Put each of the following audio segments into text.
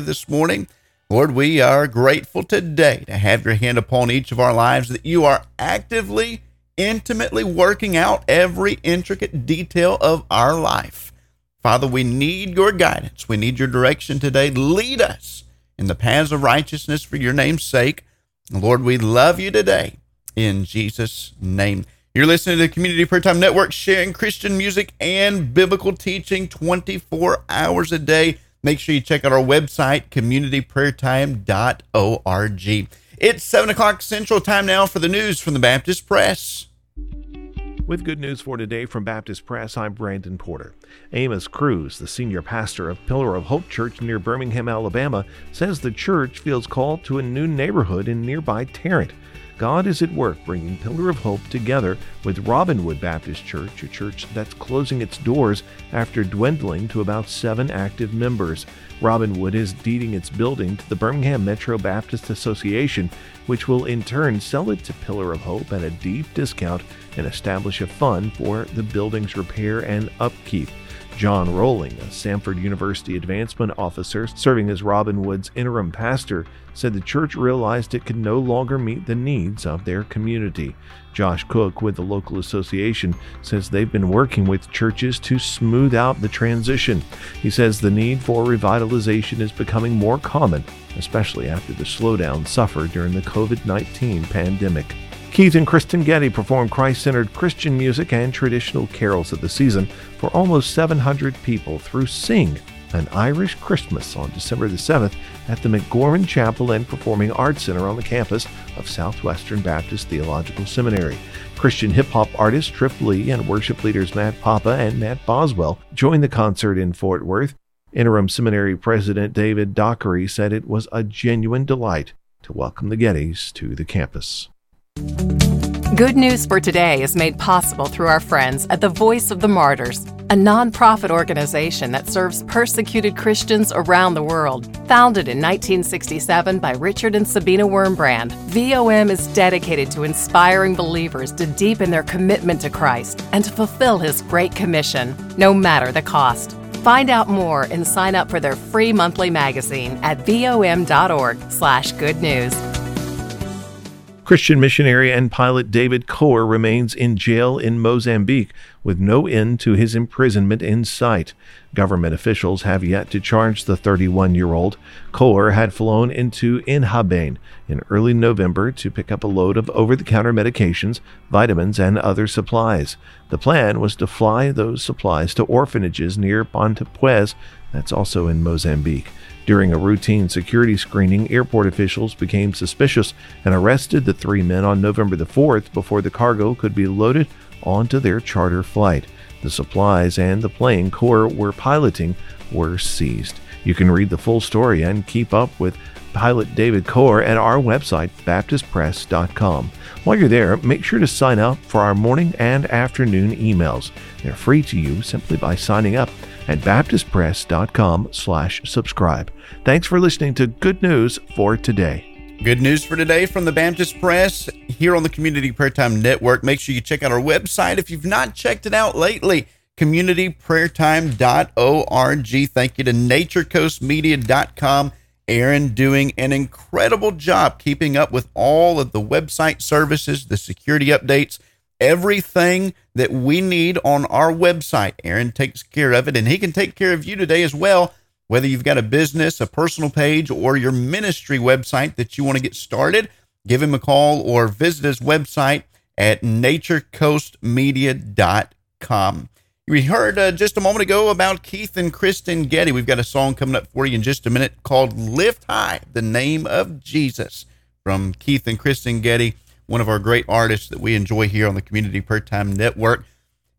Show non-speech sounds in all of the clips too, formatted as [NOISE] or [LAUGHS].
this morning. Lord, we are grateful today to have your hand upon each of our lives, that you are actively, intimately working out every intricate detail of our life. Father, we need your guidance. We need your direction today. Lead us in the paths of righteousness for your name's sake. Lord, we love you today in Jesus' name. You're listening to the Community Prayer Time Network, sharing Christian music and biblical teaching 24 hours a day. Make sure you check out our website, communityprayertime.org. It's 7 o'clock Central Time now for the news from the Baptist Press. With good news for today from Baptist Press, I'm Brandon Porter. Amos Cruz, the senior pastor of Pillar of Hope Church near Birmingham, Alabama, says the church feels called to a new neighborhood in nearby Tarrant. God is at work bringing Pillar of Hope together with Robinwood Baptist Church, a church that's closing its doors after dwindling to about seven active members. Robinwood is deeding its building to the Birmingham Metro Baptist Association, which will in turn sell it to Pillar of Hope at a deep discount and establish a fund for the building's repair and upkeep. John Rolling, a Samford University advancement officer serving as Robinwood's interim pastor, said the church realized it could no longer meet the needs of their community. Josh Cook with the local association says they've been working with churches to smooth out the transition. He says the need for revitalization is becoming more common, especially after the slowdown suffered during the COVID 19 pandemic. Keith and Kristen Getty performed Christ centered Christian music and traditional carols of the season for almost 700 people through Sing, an Irish Christmas on December the 7th at the MacGorman Chapel and Performing Arts Center on the campus of Southwestern Baptist Theological Seminary. Christian hip hop artist Trip Lee and worship leaders Matt Papa and Matt Boswell joined the concert in Fort Worth. Interim Seminary President David Dockery said it was a genuine delight to welcome the Gettys to the campus. Good News for Today is made possible through our friends at the Voice of the Martyrs, a nonprofit organization that serves persecuted Christians around the world. Founded in 1967 by Richard and Sabina Wurmbrand, VOM is dedicated to inspiring believers to deepen their commitment to Christ and to fulfill His Great Commission, no matter the cost. Find out more and sign up for their free monthly magazine at vom.org/good news. Christian missionary and pilot David Koher remains in jail in Mozambique with no end to his imprisonment in sight. Government officials have yet to charge the 31 year old. Koher had flown into Inhambane in early November to pick up a load of over the counter medications, vitamins, and other supplies. The plan was to fly those supplies to orphanages near Montepuez, that's also in Mozambique. During a routine security screening, airport officials became suspicious and arrested the three men on November the 4th before the cargo could be loaded onto their charter flight. The supplies and the plane Koher were piloting were seized. You can read the full story and keep up with pilot David Koher at our website, baptistpress.com. While you're there, make sure to sign up for our morning and afternoon emails. They're free to you simply by signing up at baptistpress.com slash subscribe. Thanks for listening to Good News for Today. Good news for today from the Baptist Press here on the Community Prayer Time Network. Make sure you check out our website if you've not checked it out lately, communityprayertime.org. Thank you to naturecoastmedia.com. Aaron doing an incredible job keeping up with all of the website services, the security updates, everything that we need on our website. Aaron takes care of it, and he can take care of you today as well. Whether you've got a business, a personal page, or your ministry website that you want to get started, give him a call or visit his website at naturecoastmedia.com. We heard uh, just a moment ago about Keith and Kristen Getty. We've got a song coming up for you in just a minute called Lift High, the name of Jesus, from Keith and Kristen Getty one of our great artists that we enjoy here on the Community Prayer Time Network.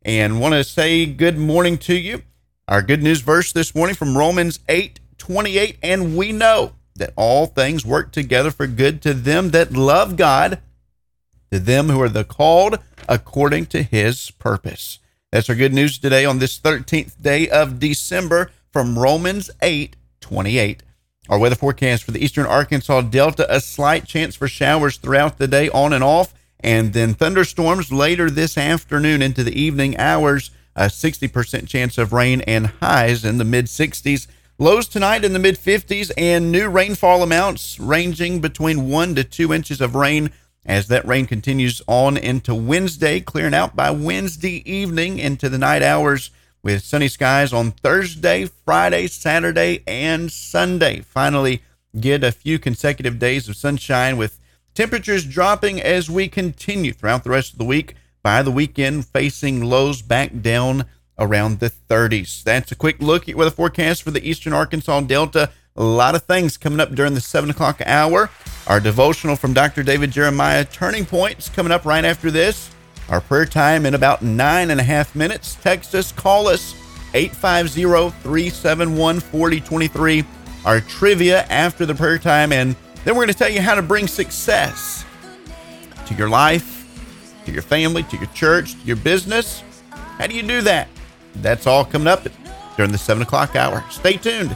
And want to say good morning to you. Our good news verse this morning from Romans 8 28. And we know that all things work together for good to them that love God, to them who are the called according to his purpose. That's our good news today on this 13th day of December from Romans 8 28. Our weather forecast for the eastern Arkansas Delta a slight chance for showers throughout the day on and off, and then thunderstorms later this afternoon into the evening hours. A 60% chance of rain and highs in the mid 60s. Lows tonight in the mid 50s and new rainfall amounts ranging between 1 to 2 inches of rain as that rain continues on into Wednesday, clearing out by Wednesday evening into the night hours with sunny skies on Thursday, Friday, Saturday, and Sunday. Finally, get a few consecutive days of sunshine with temperatures dropping as we continue throughout the rest of the week. By the weekend, facing lows back down around the 30s. That's a quick look at weather forecast for the eastern Arkansas Delta. A lot of things coming up during the 7 o'clock hour. Our devotional from Dr. David Jeremiah, Turning Points, coming up right after this. Our prayer time in about nine and a half minutes. Text us, call us, 850 371 4023. Our trivia after the prayer time. And then we're going to tell you how to bring success to your life, to your family, to your church, to your business. How do you do that? That's all coming up during the 7 o'clock hour. Stay tuned.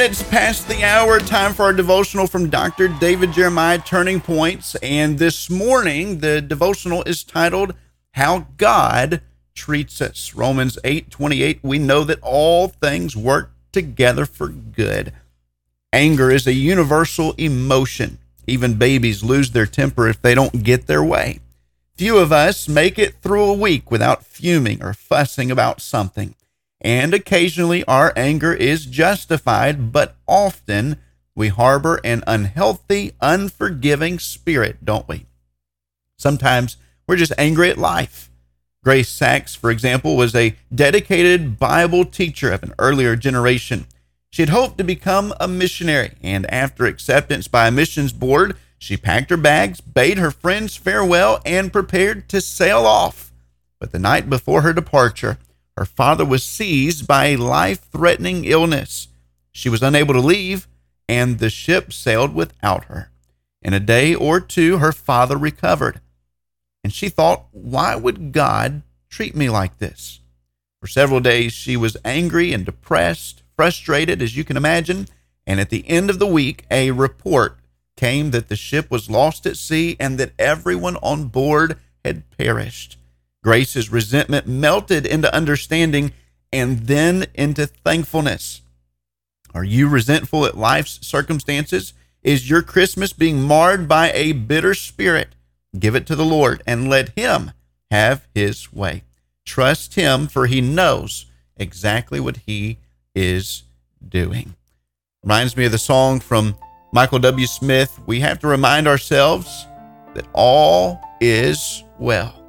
Minutes past the hour, time for our devotional from Dr. David Jeremiah Turning Points. And this morning, the devotional is titled How God Treats Us. Romans 8 28, we know that all things work together for good. Anger is a universal emotion. Even babies lose their temper if they don't get their way. Few of us make it through a week without fuming or fussing about something and occasionally our anger is justified, but often we harbor an unhealthy, unforgiving spirit, don't we? Sometimes we're just angry at life. Grace Saxe, for example, was a dedicated Bible teacher of an earlier generation. She had hoped to become a missionary, and after acceptance by a missions board, she packed her bags, bade her friends farewell, and prepared to sail off. But the night before her departure, her father was seized by a life threatening illness. She was unable to leave, and the ship sailed without her. In a day or two, her father recovered. And she thought, why would God treat me like this? For several days, she was angry and depressed, frustrated, as you can imagine. And at the end of the week, a report came that the ship was lost at sea and that everyone on board had perished. Grace's resentment melted into understanding and then into thankfulness. Are you resentful at life's circumstances? Is your Christmas being marred by a bitter spirit? Give it to the Lord and let Him have His way. Trust Him, for He knows exactly what He is doing. Reminds me of the song from Michael W. Smith. We have to remind ourselves that all is well.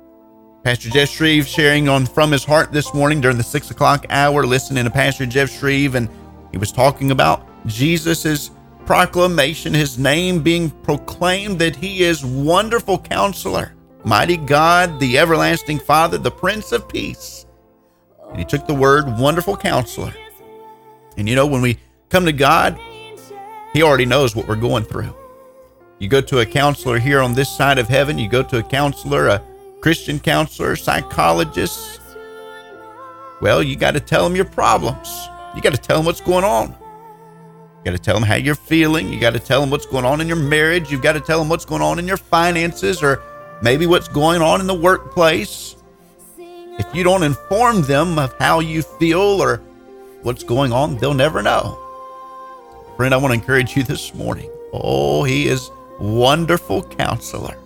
Pastor Jeff Shreve sharing on From His Heart this morning during the six o'clock hour, listening to Pastor Jeff Shreve, and he was talking about Jesus's proclamation, his name being proclaimed that he is wonderful counselor, mighty God, the everlasting Father, the Prince of Peace. And he took the word wonderful counselor. And you know, when we come to God, he already knows what we're going through. You go to a counselor here on this side of heaven, you go to a counselor, a Christian counselor, psychologist. Well, you got to tell them your problems. You got to tell them what's going on. You got to tell them how you're feeling. You got to tell them what's going on in your marriage. You've got to tell them what's going on in your finances or maybe what's going on in the workplace. If you don't inform them of how you feel or what's going on, they'll never know. Friend, I want to encourage you this morning. Oh, he is wonderful counselor.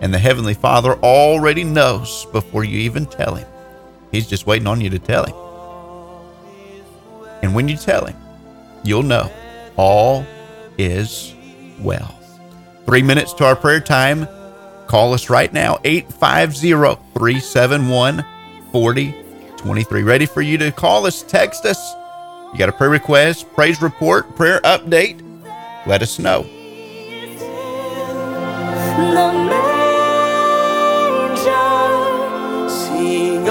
And the Heavenly Father already knows before you even tell him. He's just waiting on you to tell him. And when you tell him, you'll know all is well. Three minutes to our prayer time. Call us right now, 850 371 4023. Ready for you to call us, text us. You got a prayer request, praise report, prayer update? Let us know. This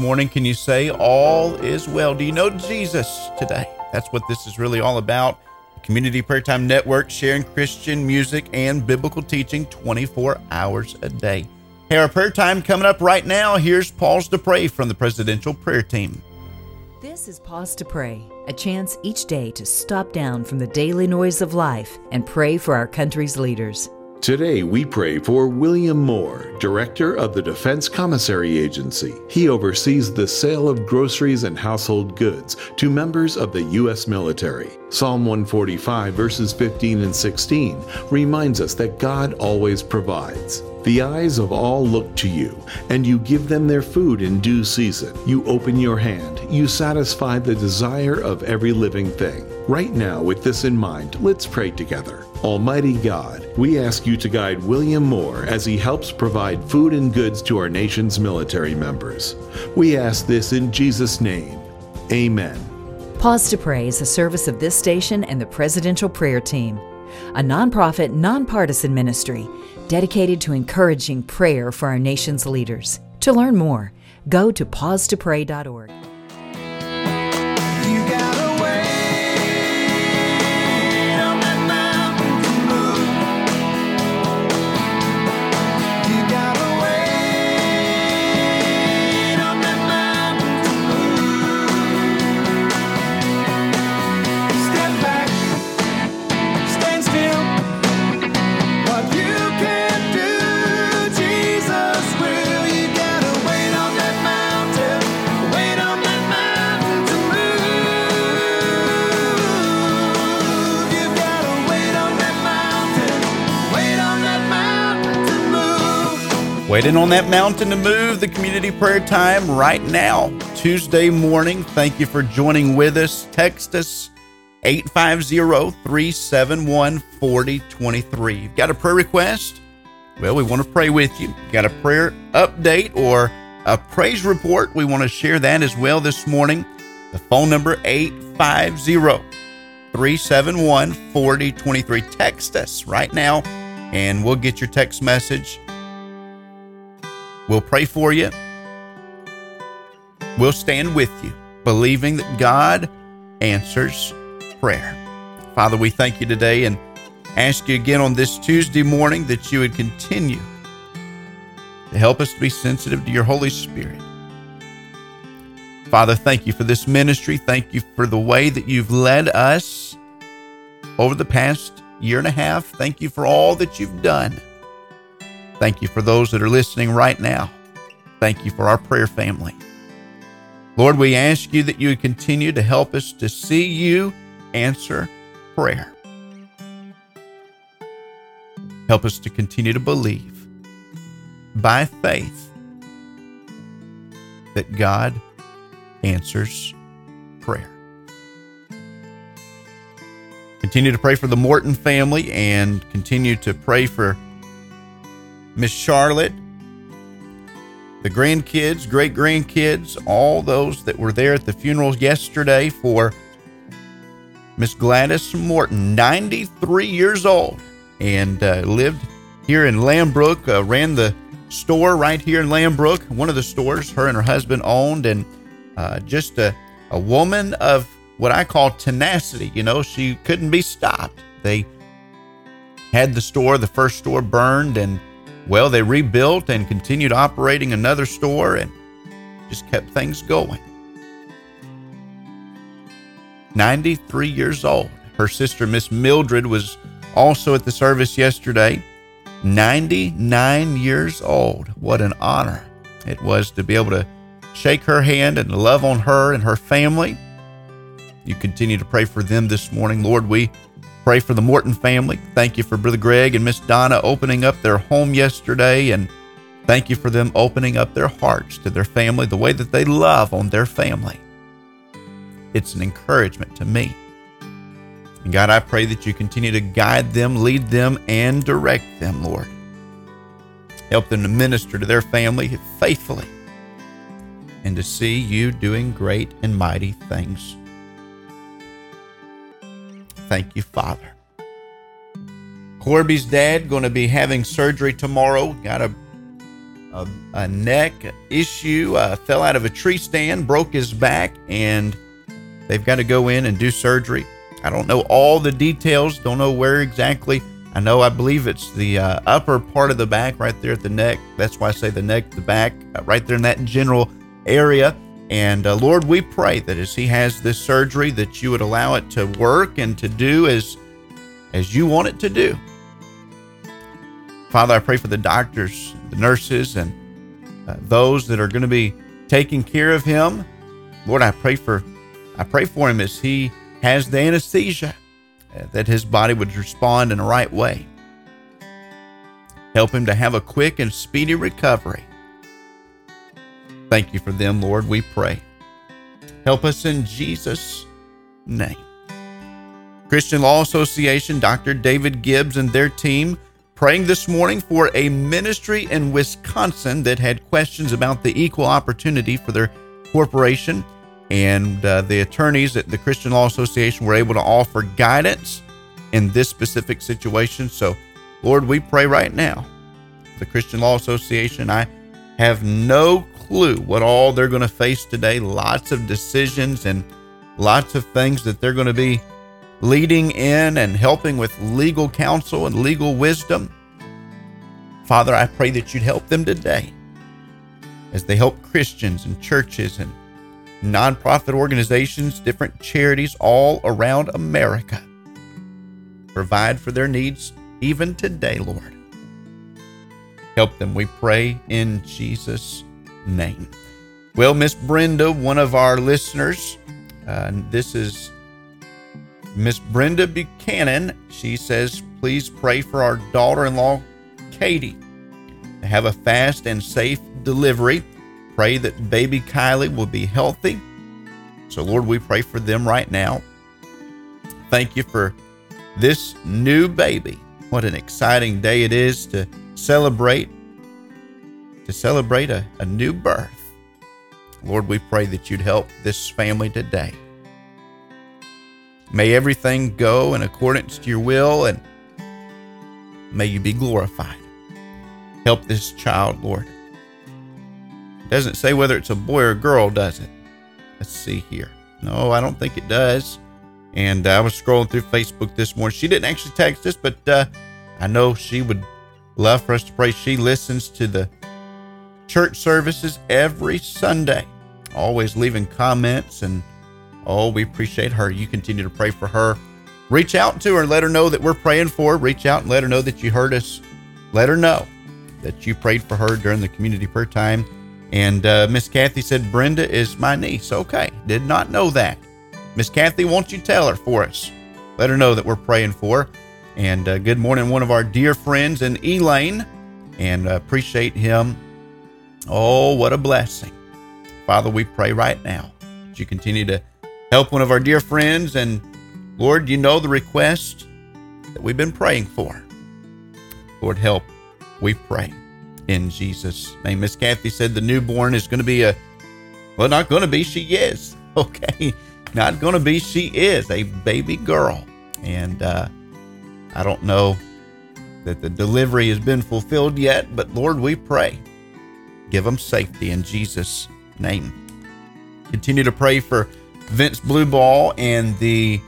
morning, can you say, All is well? Do you know Jesus today? That's what this is really all about. Community Prayer Time Network sharing Christian music and biblical teaching 24 hours a day. Hey, our prayer time coming up right now. Here's Pause to Pray from the Presidential Prayer Team. This is Pause to Pray, a chance each day to stop down from the daily noise of life and pray for our country's leaders. Today, we pray for William Moore, Director of the Defense Commissary Agency. He oversees the sale of groceries and household goods to members of the U.S. military. Psalm 145, verses 15 and 16, reminds us that God always provides. The eyes of all look to you, and you give them their food in due season. You open your hand, you satisfy the desire of every living thing. Right now, with this in mind, let's pray together. Almighty God, we ask you to guide William Moore as he helps provide food and goods to our nation's military members. We ask this in Jesus' name. Amen. Pause to Pray is a service of this station and the Presidential Prayer Team, a nonprofit, nonpartisan ministry dedicated to encouraging prayer for our nation's leaders. To learn more, go to pausetopray.org. Waiting on that mountain to move, the community prayer time right now, Tuesday morning. Thank you for joining with us. Text us 850 371 4023. Got a prayer request? Well, we want to pray with you. Got a prayer update or a praise report? We want to share that as well this morning. The phone number 850 371 4023. Text us right now and we'll get your text message We'll pray for you. We'll stand with you, believing that God answers prayer. Father, we thank you today and ask you again on this Tuesday morning that you would continue to help us to be sensitive to your Holy Spirit. Father, thank you for this ministry. Thank you for the way that you've led us over the past year and a half. Thank you for all that you've done. Thank you for those that are listening right now. Thank you for our prayer family. Lord, we ask you that you would continue to help us to see you answer prayer. Help us to continue to believe by faith that God answers prayer. Continue to pray for the Morton family and continue to pray for Miss Charlotte, the grandkids, great grandkids, all those that were there at the funeral yesterday for Miss Gladys Morton, 93 years old, and uh, lived here in Lambrook, uh, ran the store right here in Lambrook, one of the stores her and her husband owned, and uh, just a, a woman of what I call tenacity. You know, she couldn't be stopped. They had the store, the first store burned, and well, they rebuilt and continued operating another store and just kept things going. 93 years old. Her sister, Miss Mildred, was also at the service yesterday. 99 years old. What an honor it was to be able to shake her hand and love on her and her family. You continue to pray for them this morning. Lord, we Pray for the Morton family. Thank you for Brother Greg and Miss Donna opening up their home yesterday. And thank you for them opening up their hearts to their family the way that they love on their family. It's an encouragement to me. And God, I pray that you continue to guide them, lead them, and direct them, Lord. Help them to minister to their family faithfully and to see you doing great and mighty things Thank you, Father. Corby's dad going to be having surgery tomorrow. Got a a, a neck issue. Uh, fell out of a tree stand, broke his back, and they've got to go in and do surgery. I don't know all the details. Don't know where exactly I know, I believe it's the uh, upper part of the back, right there at the neck. That's why I say the neck, the back, uh, right there in that general area. And uh, Lord, we pray that as he has this surgery, that you would allow it to work and to do as as you want it to do. Father, I pray for the doctors, the nurses, and uh, those that are going to be taking care of him. Lord, I pray for I pray for him as he has the anesthesia, uh, that his body would respond in the right way. Help him to have a quick and speedy recovery. Thank you for them, Lord, we pray. Help us in Jesus' name. Christian Law Association, Dr. David Gibbs and their team praying this morning for a ministry in Wisconsin that had questions about the equal opportunity for their corporation. And uh, the attorneys at the Christian Law Association were able to offer guidance in this specific situation. So, Lord, we pray right now. The Christian Law Association, I have no clue what all they're going to face today. Lots of decisions and lots of things that they're going to be leading in and helping with legal counsel and legal wisdom. Father, I pray that you'd help them today as they help Christians and churches and nonprofit organizations, different charities all around America. Provide for their needs even today, Lord. Help them, we pray, in Jesus' name. Well, Miss Brenda, one of our listeners, uh, this is Miss Brenda Buchanan, she says, please pray for our daughter in law, Katie, to have a fast and safe delivery. Pray that baby Kylie will be healthy. So, Lord, we pray for them right now. Thank you for this new baby. What an exciting day it is to celebrate to celebrate a, a new birth. Lord, we pray that you'd help this family today. May everything go in accordance to your will and may you be glorified. Help this child, Lord. It doesn't say whether it's a boy or a girl, does it? Let's see here. No, I don't think it does. And I was scrolling through Facebook this morning. She didn't actually text us, but uh, I know she would love for us to pray. She listens to the church services every Sunday, always leaving comments and Oh, we appreciate her. You continue to pray for her. Reach out to her and let her know that we're praying for her. Reach out and let her know that you heard us. Let her know that you prayed for her during the community prayer time. And uh, Miss Kathy said, Brenda is my niece. Okay, did not know that. Miss Kathy, won't you tell her for us? Let her know that we're praying for her. And uh, good morning, one of our dear friends in Elaine, and uh, appreciate him. Oh, what a blessing. Father, we pray right now that you continue to help one of our dear friends. And Lord, you know the request that we've been praying for. Lord, help, we pray in Jesus' name. Miss Kathy said the newborn is going to be a, well, not going to be, she is. [LAUGHS] Okay. Not going to be, she is a baby girl. And uh, I don't know that the delivery has been fulfilled yet, but Lord, we pray. Give them safety in Jesus' name. Continue to pray for Vince Blubaugh and the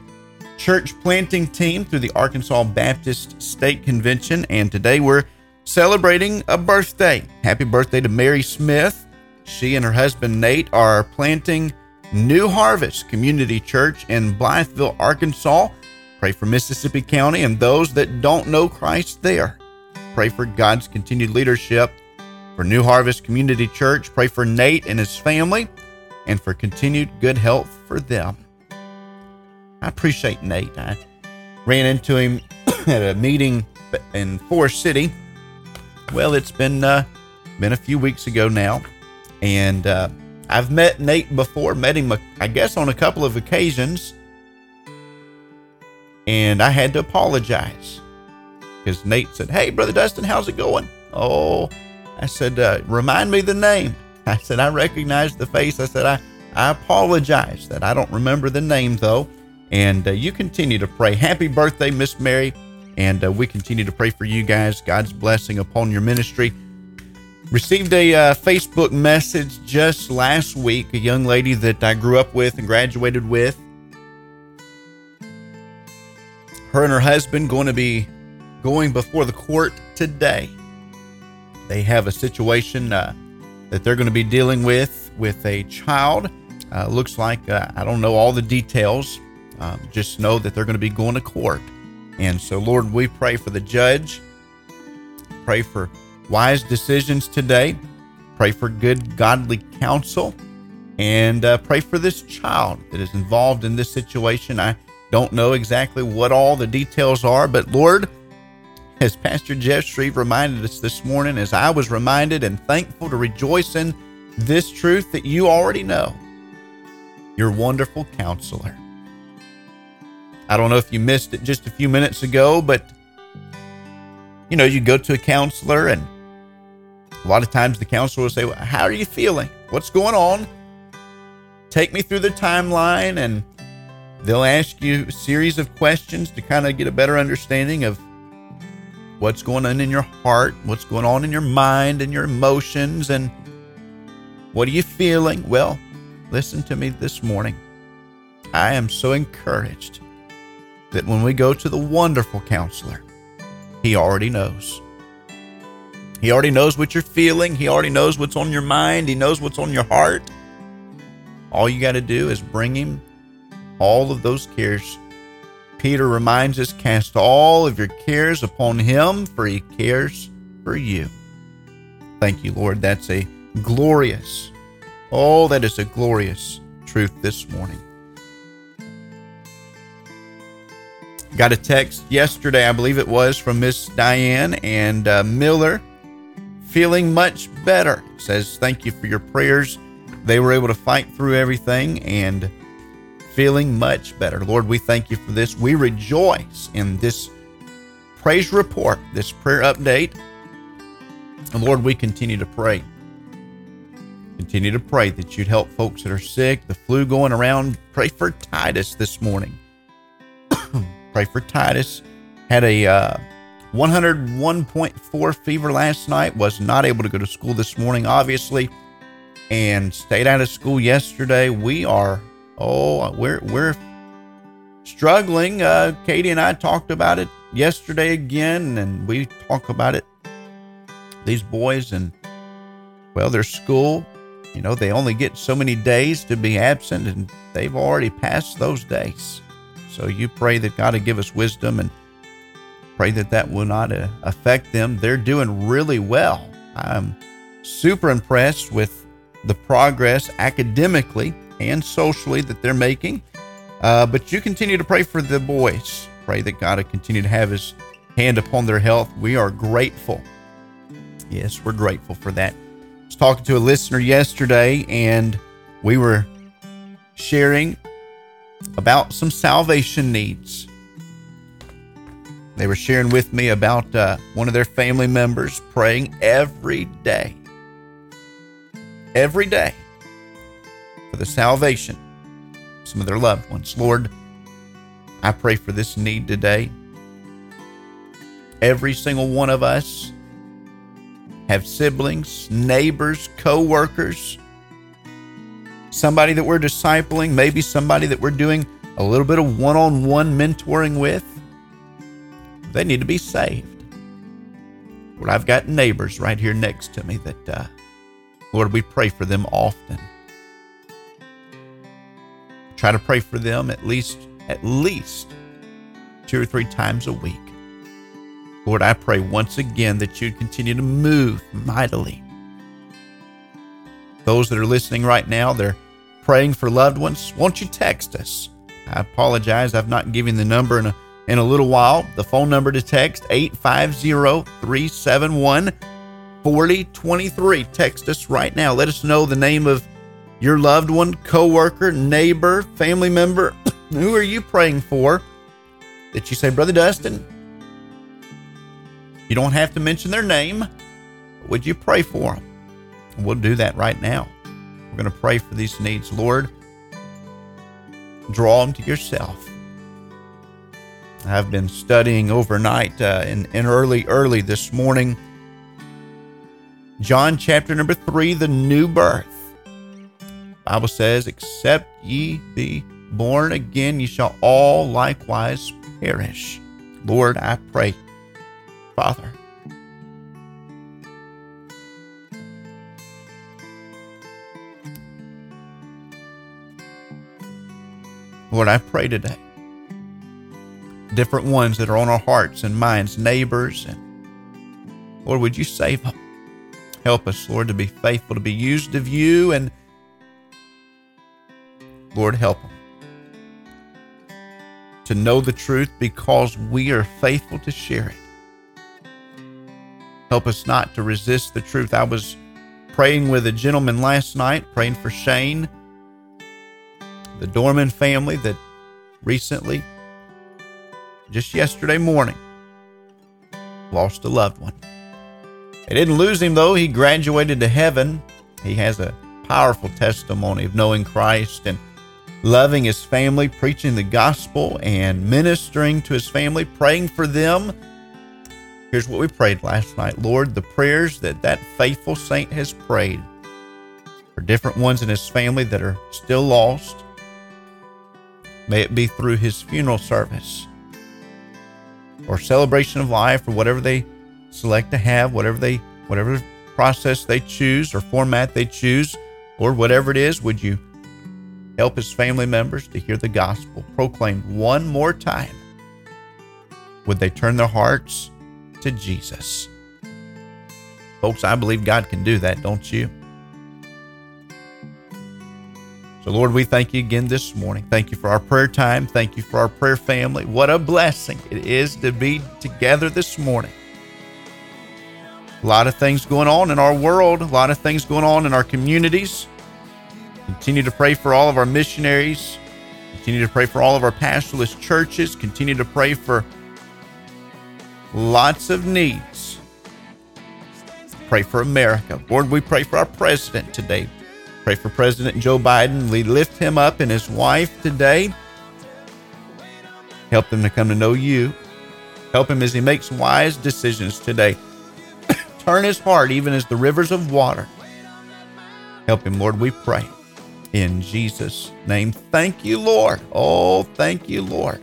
church planting team through the Arkansas Baptist State Convention. And today we're celebrating a birthday. Happy birthday to Mary Smith. She and her husband Nate are planting New Harvest Community Church in Blytheville, Arkansas. Pray for Mississippi County and those that don't know Christ there. Pray for God's continued leadership for New Harvest Community Church. Pray for Nate and his family and for continued good health for them. I appreciate Nate. I ran into him [COUGHS] at a meeting in Forrest City. Well, it's been uh, been a few weeks ago now, and uh, I've met Nate before. Met him, I guess, on a couple of occasions, and I had to apologize because Nate said, "Hey, brother Dustin, how's it going?" Oh, I said, uh, "Remind me the name." I said, I recognize the face. I said, I, I apologize that I don't remember the name though. And uh, you continue to pray. Happy birthday, Miss Mary. And uh, we continue to pray for you guys. God's blessing upon your ministry. Received a uh, Facebook message just last week, a young lady that I grew up with and graduated with. Her and her husband going to be going before the court today. They have a situation uh, that they're going to be dealing with with a child. Uh, looks like uh, I don't know all the details. Um, just know that they're going to be going to court. And so, Lord, we pray for the judge. Pray for wise decisions today. Pray for good, godly counsel. And uh, pray for this child that is involved in this situation. I don't know exactly what all the details are, but Lord, as Pastor Jeff Shreve reminded us this morning, as I was reminded and thankful to rejoice in this truth that you already know, your wonderful counselor. I don't know if you missed it just a few minutes ago, but you know, you go to a counselor, and a lot of times the counselor will say, well, How are you feeling? What's going on? Take me through the timeline, and they'll ask you a series of questions to kind of get a better understanding of what's going on in your heart, what's going on in your mind and your emotions, and what are you feeling? Well, listen to me this morning. I am so encouraged that when we go to the wonderful counselor, he already knows. He already knows what you're feeling. He already knows what's on your mind. He knows what's on your heart. All you got to do is bring him all of those cares Peter reminds us cast all of your cares upon him, for he cares for you. Thank you, Lord. That's a glorious, oh, that is a glorious truth this morning. Got a text yesterday, I believe it was, from Miss Diane and uh, Miller, feeling much better. Says, Thank you for your prayers. They were able to fight through everything and feeling much better. Lord, we thank you for this. We rejoice in this praise report, this prayer update. And Lord, we continue to pray. Continue to pray that you'd help folks that are sick, the flu going around. Pray for Titus this morning. [COUGHS] pray for Titus. Had a uh, 101.4 fever last night, was not able to go to school this morning, obviously, and stayed out of school yesterday. We are Oh, we're we're struggling. Uh, Katie and I talked about it yesterday again, and we talk about it. These boys and well, their school, you know, they only get so many days to be absent, and they've already passed those days. So you pray that God will give us wisdom and pray that that will not uh, affect them. They're doing really well. I'm super impressed with the progress academically and socially that they're making. Uh, but you continue to pray for the boys. Pray that God will continue to have His hand upon their health. We are grateful. Yes, we're grateful for that. I was talking to a listener yesterday, and we were sharing about some salvation needs. They were sharing with me about uh, one of their family members praying every day. Every day for the salvation of some of their loved ones. Lord, I pray for this need today. Every single one of us have siblings, neighbors, co-workers, somebody that we're discipling, maybe somebody that we're doing a little bit of one-on-one mentoring with. They need to be saved. Lord, I've got neighbors right here next to me that, uh, Lord, we pray for them often. Try to pray for them at least at least two or three times a week. Lord, I pray once again that you'd continue to move mightily. Those that are listening right now, they're praying for loved ones. Won't you text us? I apologize. I've not given the number in a, in a little while. The phone number to text 850 371 4023. Text us right now. Let us know the name of your loved one, coworker, neighbor, family member, [CLEARS THROAT] who are you praying for that you say, Brother Dustin, you don't have to mention their name. Would you pray for them? we'll do that right now. We're going to pray for these needs. Lord, draw them to yourself. I've been studying overnight uh, and, and early, early this morning. John chapter number three, the new birth. Bible says, Except ye be born again, ye shall all likewise perish. Lord, I pray Father. Lord, I pray today. Different ones that are on our hearts and minds, neighbors, and Lord, would you save them? Help us, Lord, to be faithful, to be used of you, and Lord, help them to know the truth because we are faithful to share it. Help us not to resist the truth. I was praying with a gentleman last night, praying for Shane, the Dorman family that recently, just yesterday morning, lost a loved one. They didn't lose him, though. He graduated to heaven. He has a powerful testimony of knowing Christ and loving his family, preaching the gospel, and ministering to his family, praying for them. Here's what we prayed last night Lord, the prayers that that faithful saint has prayed for different ones in his family that are still lost, may it be through his funeral service or celebration of life or whatever they select to have, whatever they whatever process they choose or format they choose or whatever it is, would you help his family members to hear the gospel proclaimed one more time? Would they turn their hearts to Jesus? Folks, I believe God can do that, don't you? So, Lord, we thank you again this morning. Thank you for our prayer time. Thank you for our prayer family. What a blessing it is to be together this morning. A lot of things going on in our world, a lot of things going on in our communities. Continue to pray for all of our missionaries. Continue to pray for all of our pastorless churches. Continue to pray for lots of needs. Pray for America. Lord, we pray for our president today. Pray for President Joe Biden. We lift him up and his wife today. Help them to come to know you. Help him as he makes wise decisions today. [COUGHS] Turn his heart even as the rivers of water. Help him, Lord, we pray in Jesus' name. Thank you, Lord. Oh, thank you, Lord,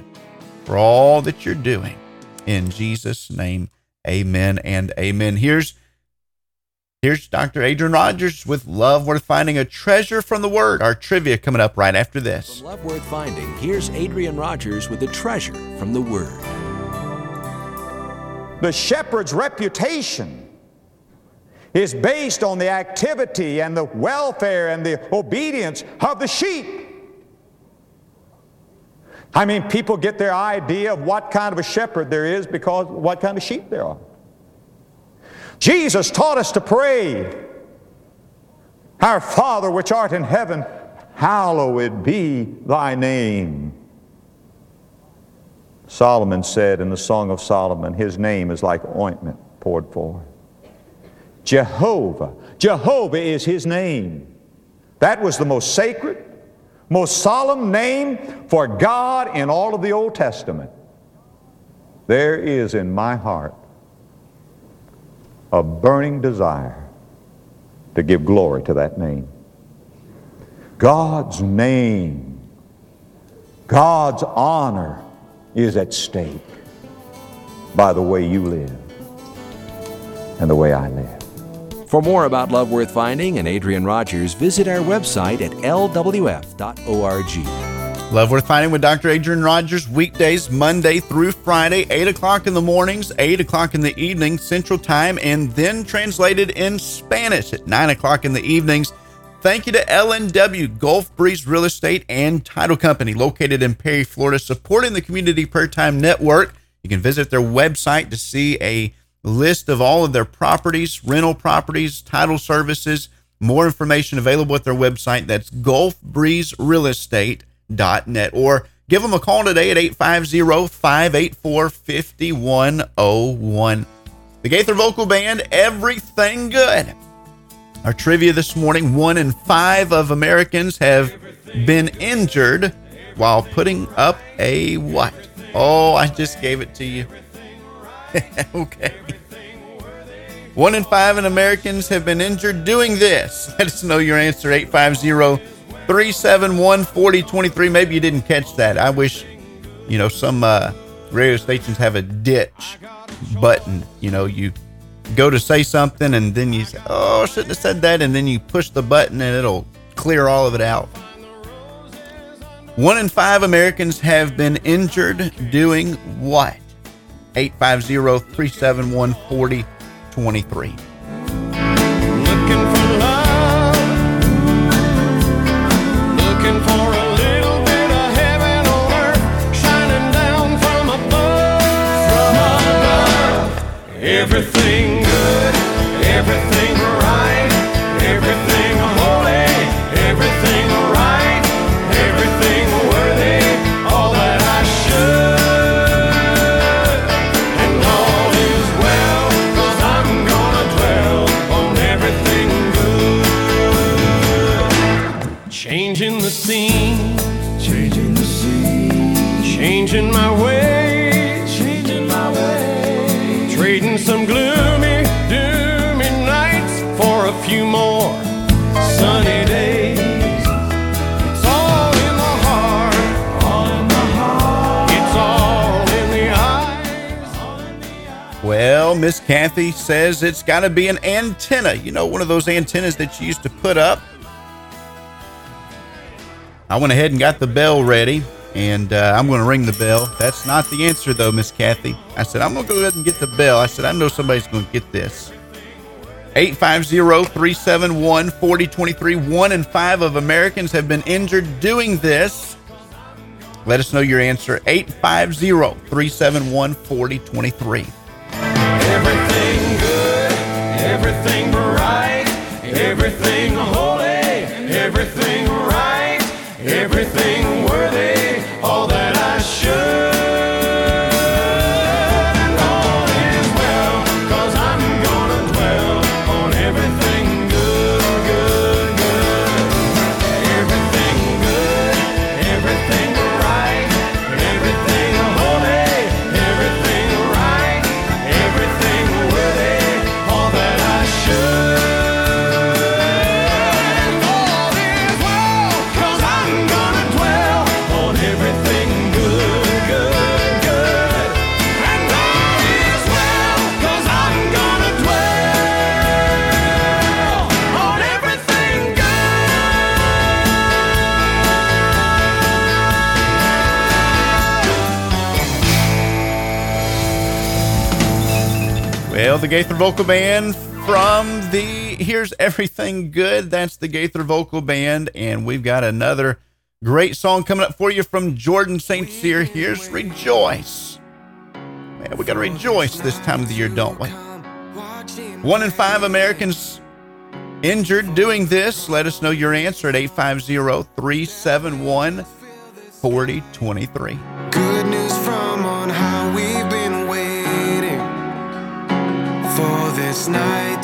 for all that you're doing. In Jesus' name, amen and amen. Here's Here's Dr. Adrian Rogers with Love Worth Finding, a treasure from the Word. Our trivia coming up right after this. From Love Worth Finding, here's Adrian Rogers with a treasure from the Word. The shepherd's reputation is based on the activity and the welfare and the obedience of the sheep. I mean, people get their idea of what kind of a shepherd there is because what kind of sheep there are. Jesus taught us to pray, Our Father which art in heaven, hallowed be thy name. Solomon said in the Song of Solomon, His name is like ointment poured forth. Jehovah. Jehovah is his name. That was the most sacred, most solemn name for God in all of the Old Testament. There is in my heart a burning desire to give glory to that name. God's name, God's honor is at stake by the way you live and the way I live. For more about Love Worth Finding and Adrian Rogers, visit our website at lwf.org. Love Worth Finding with Dr. Adrian Rogers, weekdays, Monday through Friday, 8 o'clock in the mornings, 8 o'clock in the evening, Central Time, and then translated in Spanish at 9 o'clock in the evenings. Thank you to LNW Gulf Breeze Real Estate and Title Company, located in Perry, Florida, supporting the Community Prayer Time Network. You can visit their website to see a list of all of their properties, rental properties, title services. More information available at their website. That's gulfbreezerealestate.net. Or give them a call today at 850 584 5101. The Gaither Vocal Band, everything good. Our trivia this morning one in five of Americans have been injured while putting up a what? Oh, I just gave it to you. [LAUGHS] okay. One in five in Americans have been injured doing this. [LAUGHS] Let us know your answer 850 371 4023. Maybe you didn't catch that. I wish, you know, some uh, radio stations have a ditch button. You know, you go to say something and then you say, "Oh, I shouldn't have said that," and then you push the button and it'll clear all of it out. One in five Americans have been injured doing what? 850 371 4023. Looking for love. Looking for a little bit of heaven on earth, shining down from above. From above. Everything good, everything right, everything holy, everything right, Miss Kathy says it's got to be an antenna. You know, one of those antennas that you used to put up. I went ahead and got the bell ready, and uh, I'm going to ring the bell. That's not the answer, though, Miss Kathy. I said, I'm going to go ahead and get the bell. I said, I know somebody's going to get this. 850 371 4023. One in five of Americans have been injured doing this. Let us know your answer. 850 everything bright, everything Gaither Vocal Band from the Here's Everything Good. That's the Gaither Vocal Band. And we've got another great song coming up for you from Jordan St. Cyr. Here's Rejoice. Man, we got to rejoice this time of the year, don't we? One in five Americans injured doing this. Let us know your answer at 850 371 4023. This night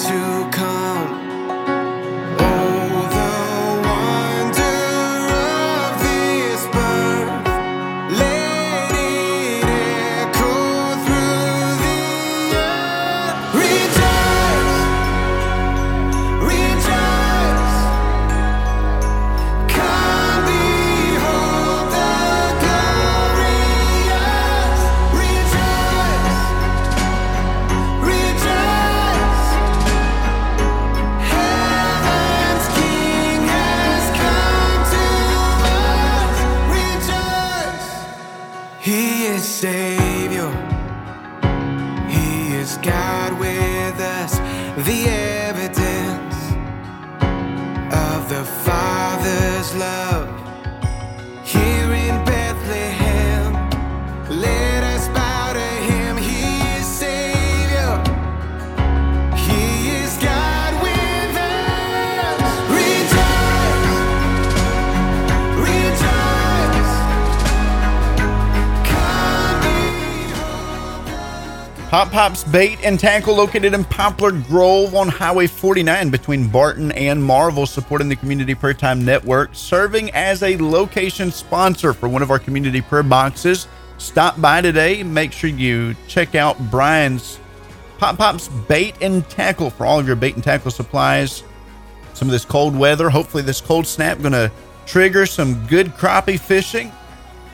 Pop's Bait and Tackle located in Poplar Grove on Highway 49 between Barton and Marvell, supporting the Community Prayer Time Network, serving as a location sponsor for one of our community prayer boxes. Stop by today. Make sure you check out Brian's Pop Pop's Bait and Tackle for all of your bait and tackle supplies. Some of this cold weather, hopefully this cold snap going to trigger some good crappie fishing,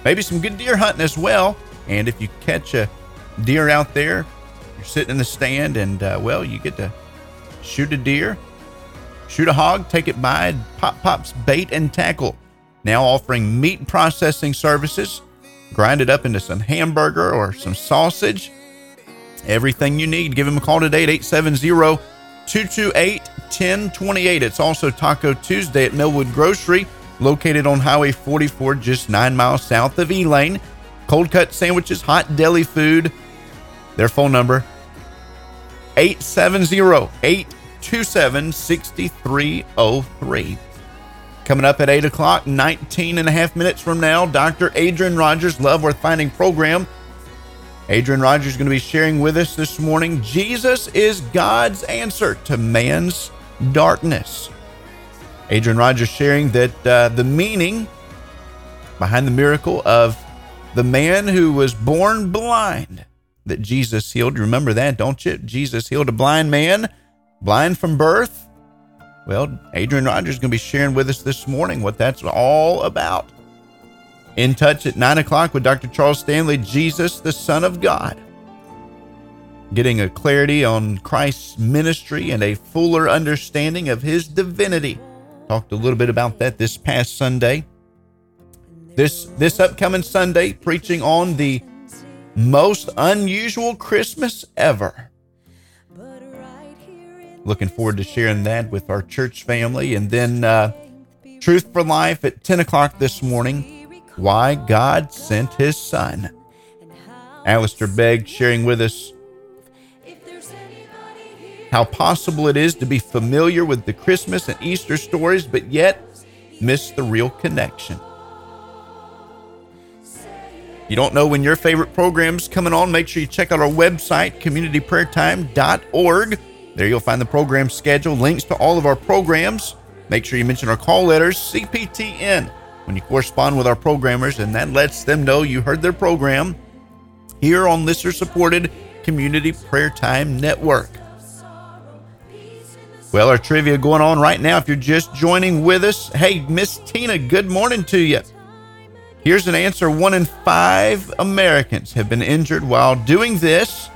maybe some good deer hunting as well. And if you catch a deer out there, you're sitting in the stand, and uh, well, you get to shoot a deer, shoot a hog, take it by Pop Pop's Bait and Tackle. Now offering meat processing services. Grind it up into some hamburger or some sausage. Everything you need. Give him a call today at 870 228 1028. It's also Taco Tuesday at Millwood Grocery, located on Highway 44, just nine miles south of Elaine. Cold cut sandwiches, hot deli food. Their phone number 870 827 6303. Coming up at 8 o'clock, 19 and a half minutes from now, Dr. Adrian Rogers, Love Worth Finding program. Adrian Rogers is going to be sharing with us this morning Jesus is God's answer to man's darkness. Adrian Rogers sharing that uh, the meaning behind the miracle of the man who was born blind that Jesus healed. You Remember that, don't you? Jesus healed a blind man, blind from birth. Well, Adrian Rogers is going to be sharing with us this morning what that's all about. In touch at 9 o'clock with Dr. Charles Stanley, Jesus, the Son of God. Getting a clarity on Christ's ministry and a fuller understanding of his divinity. Talked a little bit about that this past Sunday. This this upcoming Sunday, preaching on the most unusual Christmas ever. Looking forward to sharing that with our church family. And then uh, Truth for Life at 10 o'clock this morning. Why God Sent His Son. Alistair Begg sharing with us how possible it is to be familiar with the Christmas and Easter stories, but yet miss the real connection. You don't know when your favorite program's coming on, make sure you check out our website, communityprayertime.org. There you'll find the program schedule, links to all of our programs. Make sure you mention our call letters, CPTN, when you correspond with our programmers, and that lets them know you heard their program here on listener supported Community Prayer Time Network. Well, our trivia going on right now. If you're just joining with us, hey, Miss Tina, good morning to you. Here's an answer one in five Americans have been injured while doing this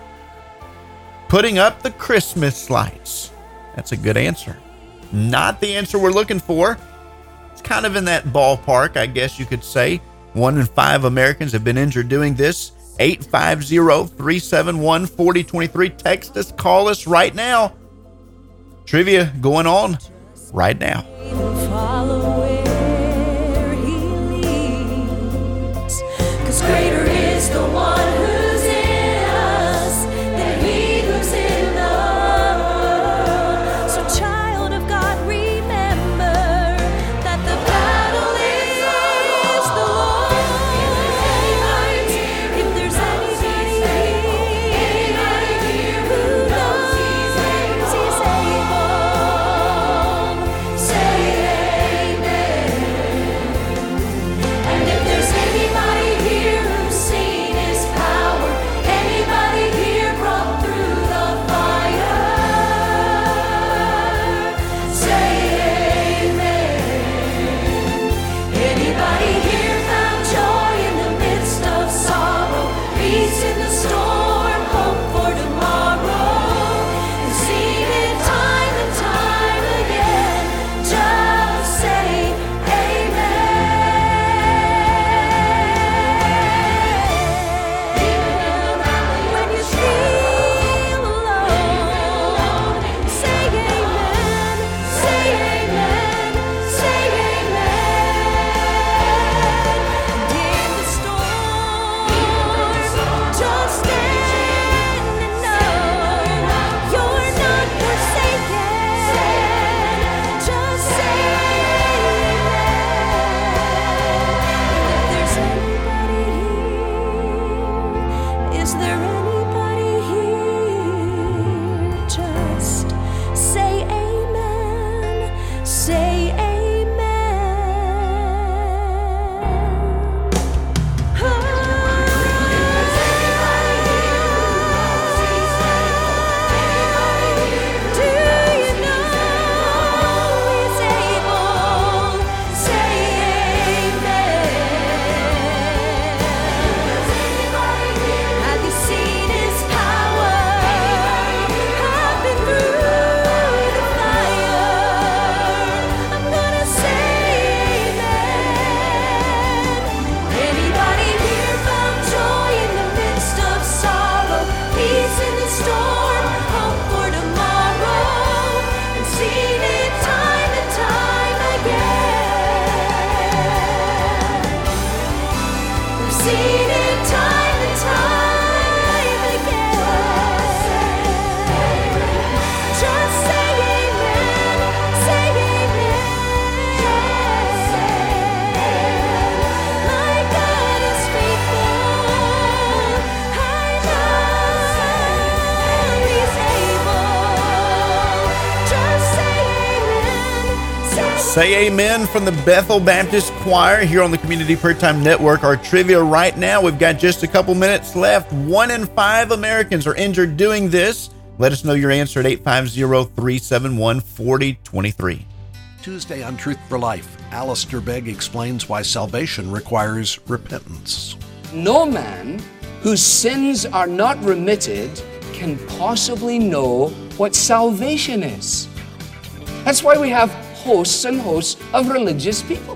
putting up the Christmas lights. That's a good answer. Not the answer we're looking for. It's kind of in that ballpark, I guess you could say. One in five Americans have been injured doing this. 850 371 4023. Text us, call us right now. Trivia going on right now. Say amen from the Bethel Baptist Choir here on the Community Prayer Time Network. Our trivia right now, we've got just a couple minutes left. One in five Americans are injured doing this. Let us know your answer at 850 371 4023. Tuesday on Truth for Life, Alistair Begg explains why salvation requires repentance. No man whose sins are not remitted can possibly know what salvation is. That's why we have hosts and hosts of religious people.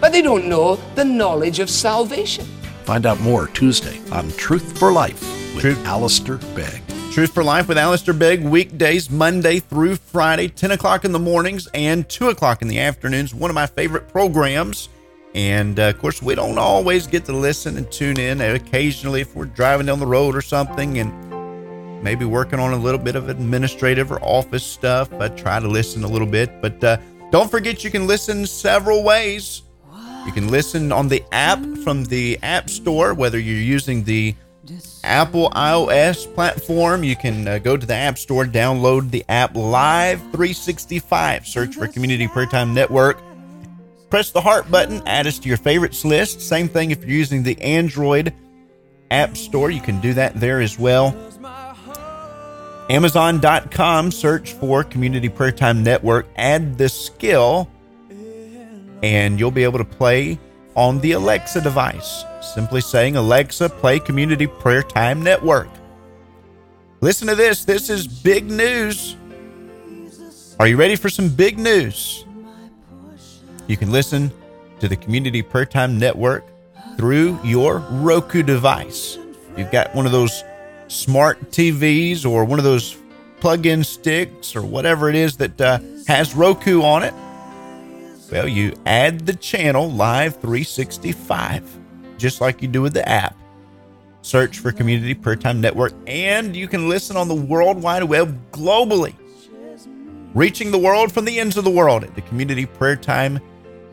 But they don't know the knowledge of salvation. Find out more Tuesday on Truth for Life with Truth. Alistair Begg. Truth for Life with Alistair Begg, weekdays, Monday through Friday, 10 o'clock in the mornings and 2 o'clock in the afternoons. One of my favorite programs. And uh, of course, we don't always get to listen and tune in. Occasionally, if we're driving down the road or something and maybe working on a little bit of administrative or office stuff, I try to listen a little bit. But uh, don't forget, you can listen several ways. You can listen on the app from the App Store, whether you're using the Apple iOS platform. You can uh, go to the App Store, download the app Live 365, search for Community Prayer Time Network. Press the heart button, add us to your favorites list. Same thing if you're using the Android App Store, you can do that there as well. Amazon.com, search for Community Prayer Time Network, add the skill, and you'll be able to play on the Alexa device. Simply saying, Alexa, play Community Prayer Time Network. Listen to this. This is big news. Are you ready for some big news? You can listen to the Community Prayer Time Network through your Roku device. You've got one of those smart TVs or one of those plug in sticks or whatever it is that uh, has Roku on it. Well, you add the channel Live 365, just like you do with the app. Search for Community Prayer Time Network, and you can listen on the World Wide Web globally, reaching the world from the ends of the world at the Community Prayer Time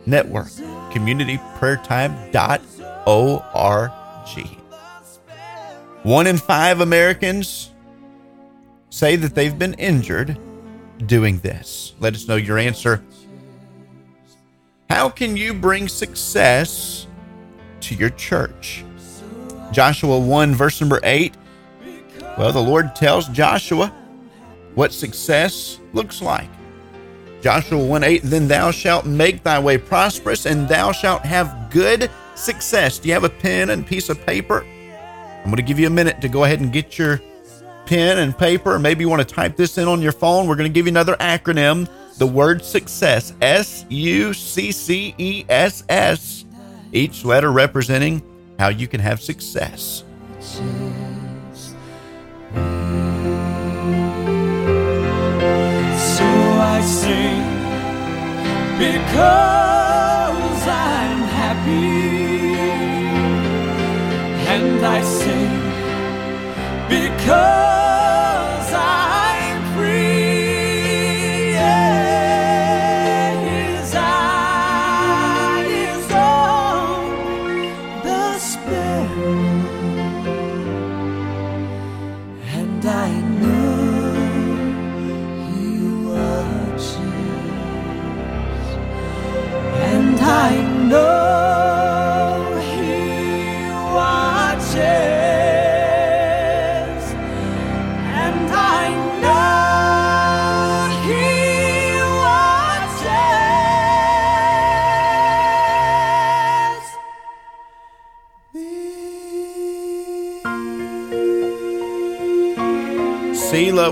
Network, communityprayertime.org. One in five Americans say that they've been injured doing this. Let us know your answer. How can you bring success to your church? Joshua 1, verse number 8. Well, the Lord tells Joshua what success looks like. Joshua 1 8, then thou shalt make thy way prosperous, and thou shalt have good success. Do you have a pen and piece of paper? I'm going to give you a minute to go ahead and get your pen and paper. Maybe you want to type this in on your phone. We're going to give you another acronym the word success S U C C E S S, each letter representing how you can have success. So I sing because I'm happy, and I sing because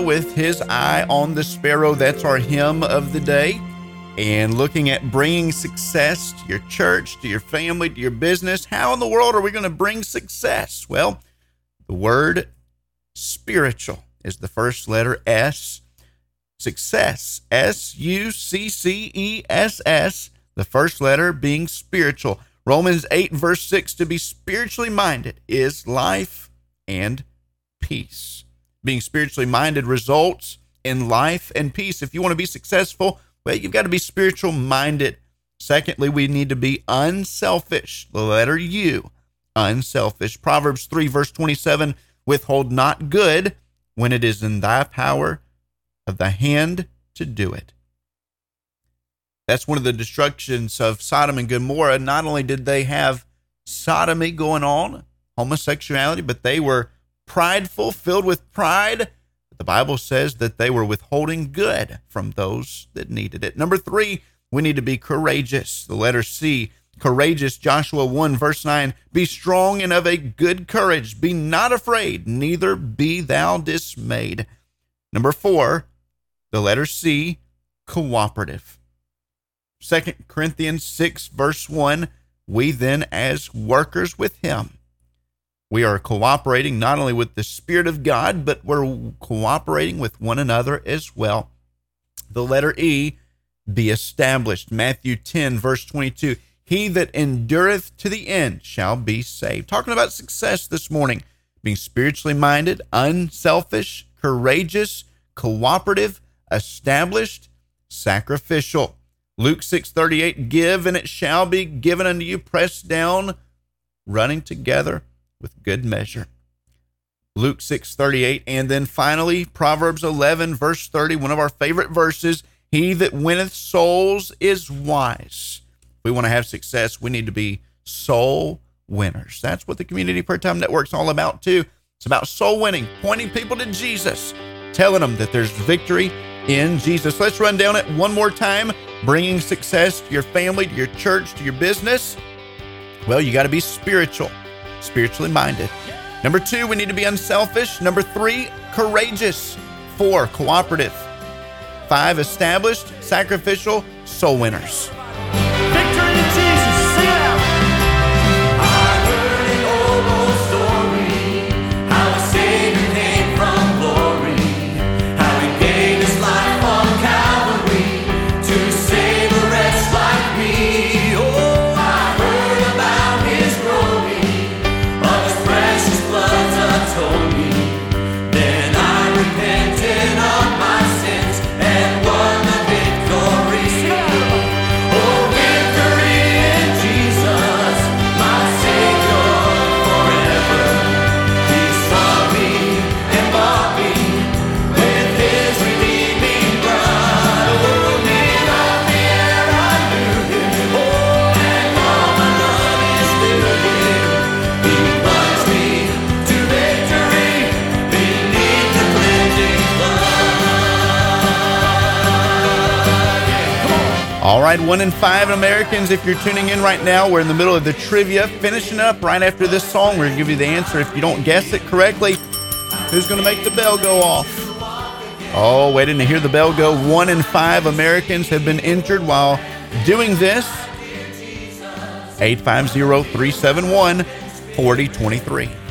With his eye on the sparrow. That's our hymn of the day. And looking at bringing success to your church, to your family, to your business. How in the world are we going to bring success? Well, the word spiritual is the first letter S. Success, S U C C E S S, the first letter being spiritual. Romans 8, verse 6 to be spiritually minded is life and peace. Being spiritually minded results in life and peace. If you want to be successful, well, you've got to be spiritual minded. Secondly, we need to be unselfish. The letter U, unselfish. Proverbs 3, verse 27 withhold not good when it is in thy power of the hand to do it. That's one of the destructions of Sodom and Gomorrah. Not only did they have sodomy going on, homosexuality, but they were prideful, filled with pride. The Bible says that they were withholding good from those that needed it. Number three, we need to be courageous. The letter C, courageous. Joshua 1, verse 9 Be strong and of a good courage. Be not afraid, neither be thou dismayed. Number four, the letter C, cooperative. 2 Corinthians 6, verse 1 We then, as workers with him, we are cooperating not only with the Spirit of God, but we're cooperating with one another as well. The letter E, be established. Matthew 10, verse 22 He that endureth to the end shall be saved. Talking about success this morning, being spiritually minded, unselfish, courageous, cooperative, established, sacrificial. Luke 6:38 Give and it shall be given unto you pressed down running together with good measure. Luke 6:38 and then finally Proverbs 11 verse 30 one of our favorite verses he that winneth souls is wise. If we want to have success we need to be soul winners. That's what the Community Prayer Time Network's all about too. It's about soul winning, pointing people to Jesus, telling them that there's victory in Jesus. Let's run down it one more time. Bringing success to your family, to your church, to your business. Well, you got to be spiritual, spiritually minded. Number two, we need to be unselfish. Number three, courageous. Four, cooperative. Five, established, sacrificial, soul winners. All right, one in five Americans, if you're tuning in right now, we're in the middle of the trivia, finishing up right after this song. We're going to give you the answer. If you don't guess it correctly, who's going to make the bell go off? Oh, waiting to hear the bell go. One in five Americans have been injured while doing this. 850 371 4023.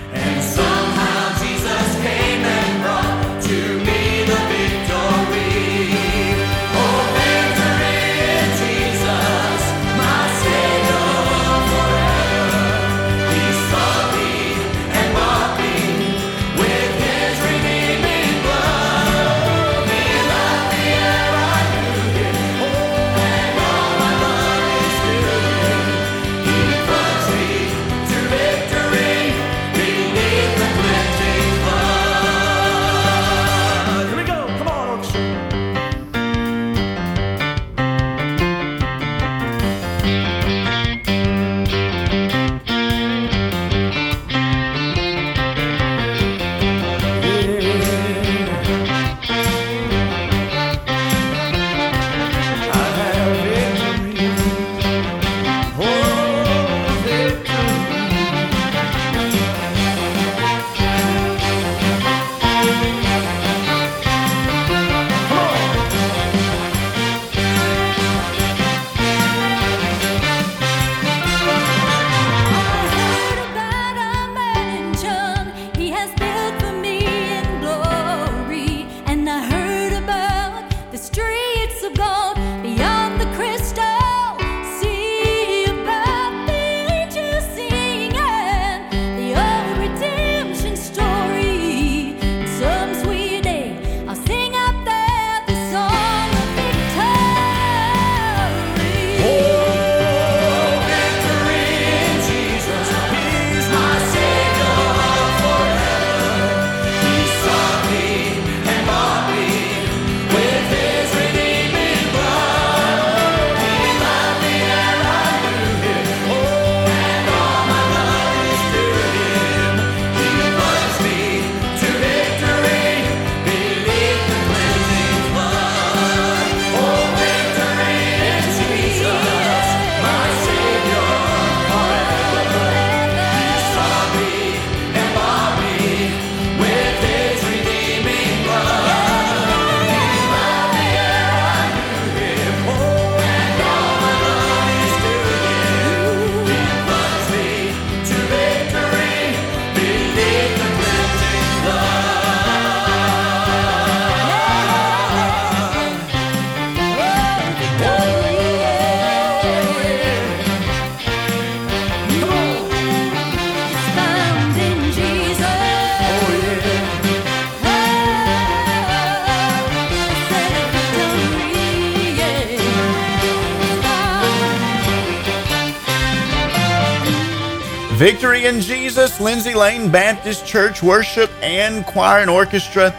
Victory in Jesus, Lindsay Lane Baptist Church Worship and Choir and Orchestra.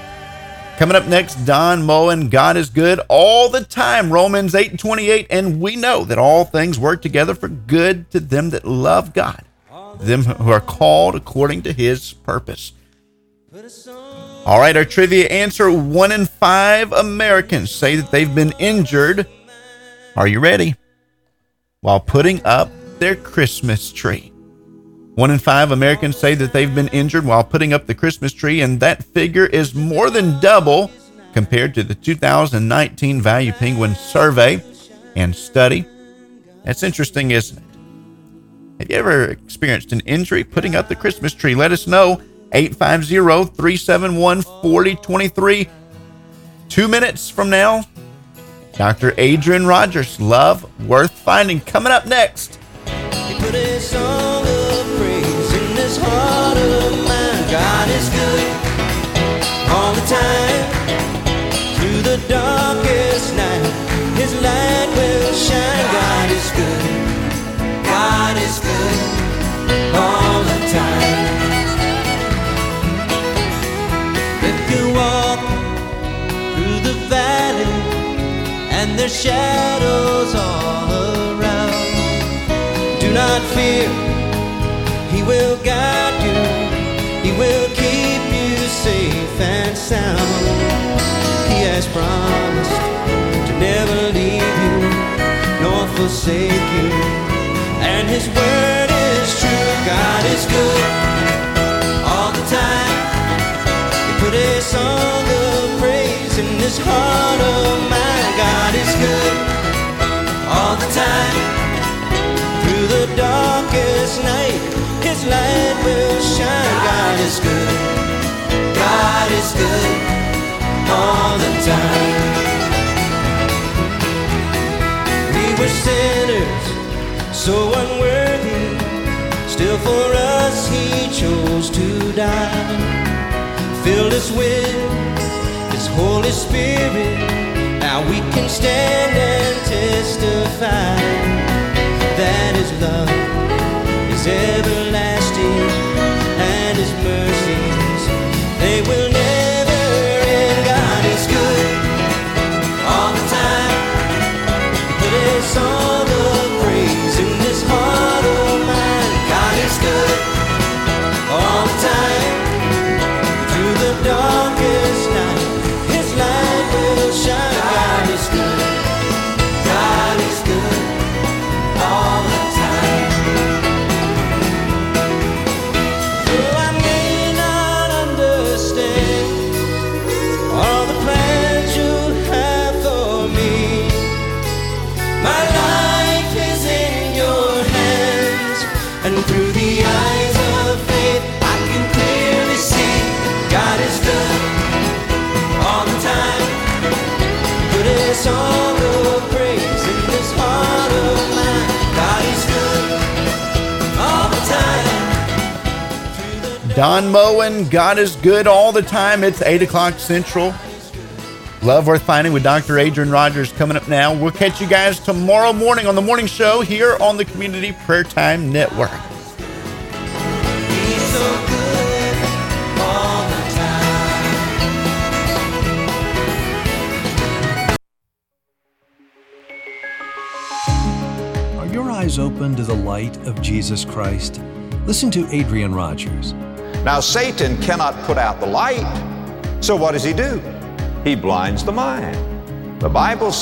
Coming up next, Don Moen, God is good all the time, Romans 8 and 28. And we know that all things work together for good to them that love God, them who are called according to his purpose. All right, our trivia answer one in five Americans say that they've been injured. Are you ready? While putting up their Christmas tree. One in five Americans say that they've been injured while putting up the Christmas tree, and that figure is more than double compared to the 2019 Value Penguin survey and study. That's interesting, isn't it? Have you ever experienced an injury putting up the Christmas tree? Let us know. 850 371 4023. Two minutes from now, Dr. Adrian Rogers, Love Worth Finding, coming up next. This heart of mine. God is good all the time. Through the darkest night, His light will shine. God is good. God is good all the time. If you walk through the valley and there's shadows all around. Do not fear, He will guide you, He will keep you safe and sound. He has promised to never leave you nor forsake you, and His word is true. God is good all the time. He put a song of praise in this heart of mine. God is good all the time. Through the darkest night, His light will shine. God is good. God is good all the time. We were sinners, so unworthy. Still for us He chose to die. Filled us with His Holy Spirit. Now we can stand and testify that His love is everlasting Don Moen, God is good all the time. It's 8 o'clock Central. Love Worth Finding with Dr. Adrian Rogers coming up now. We'll catch you guys tomorrow morning on the morning show here on the Community Prayer Time Network. Are your eyes open to the light of Jesus Christ? Listen to Adrian Rogers. Now, Satan cannot put out the light, so what does he do? He blinds the mind. The Bible says,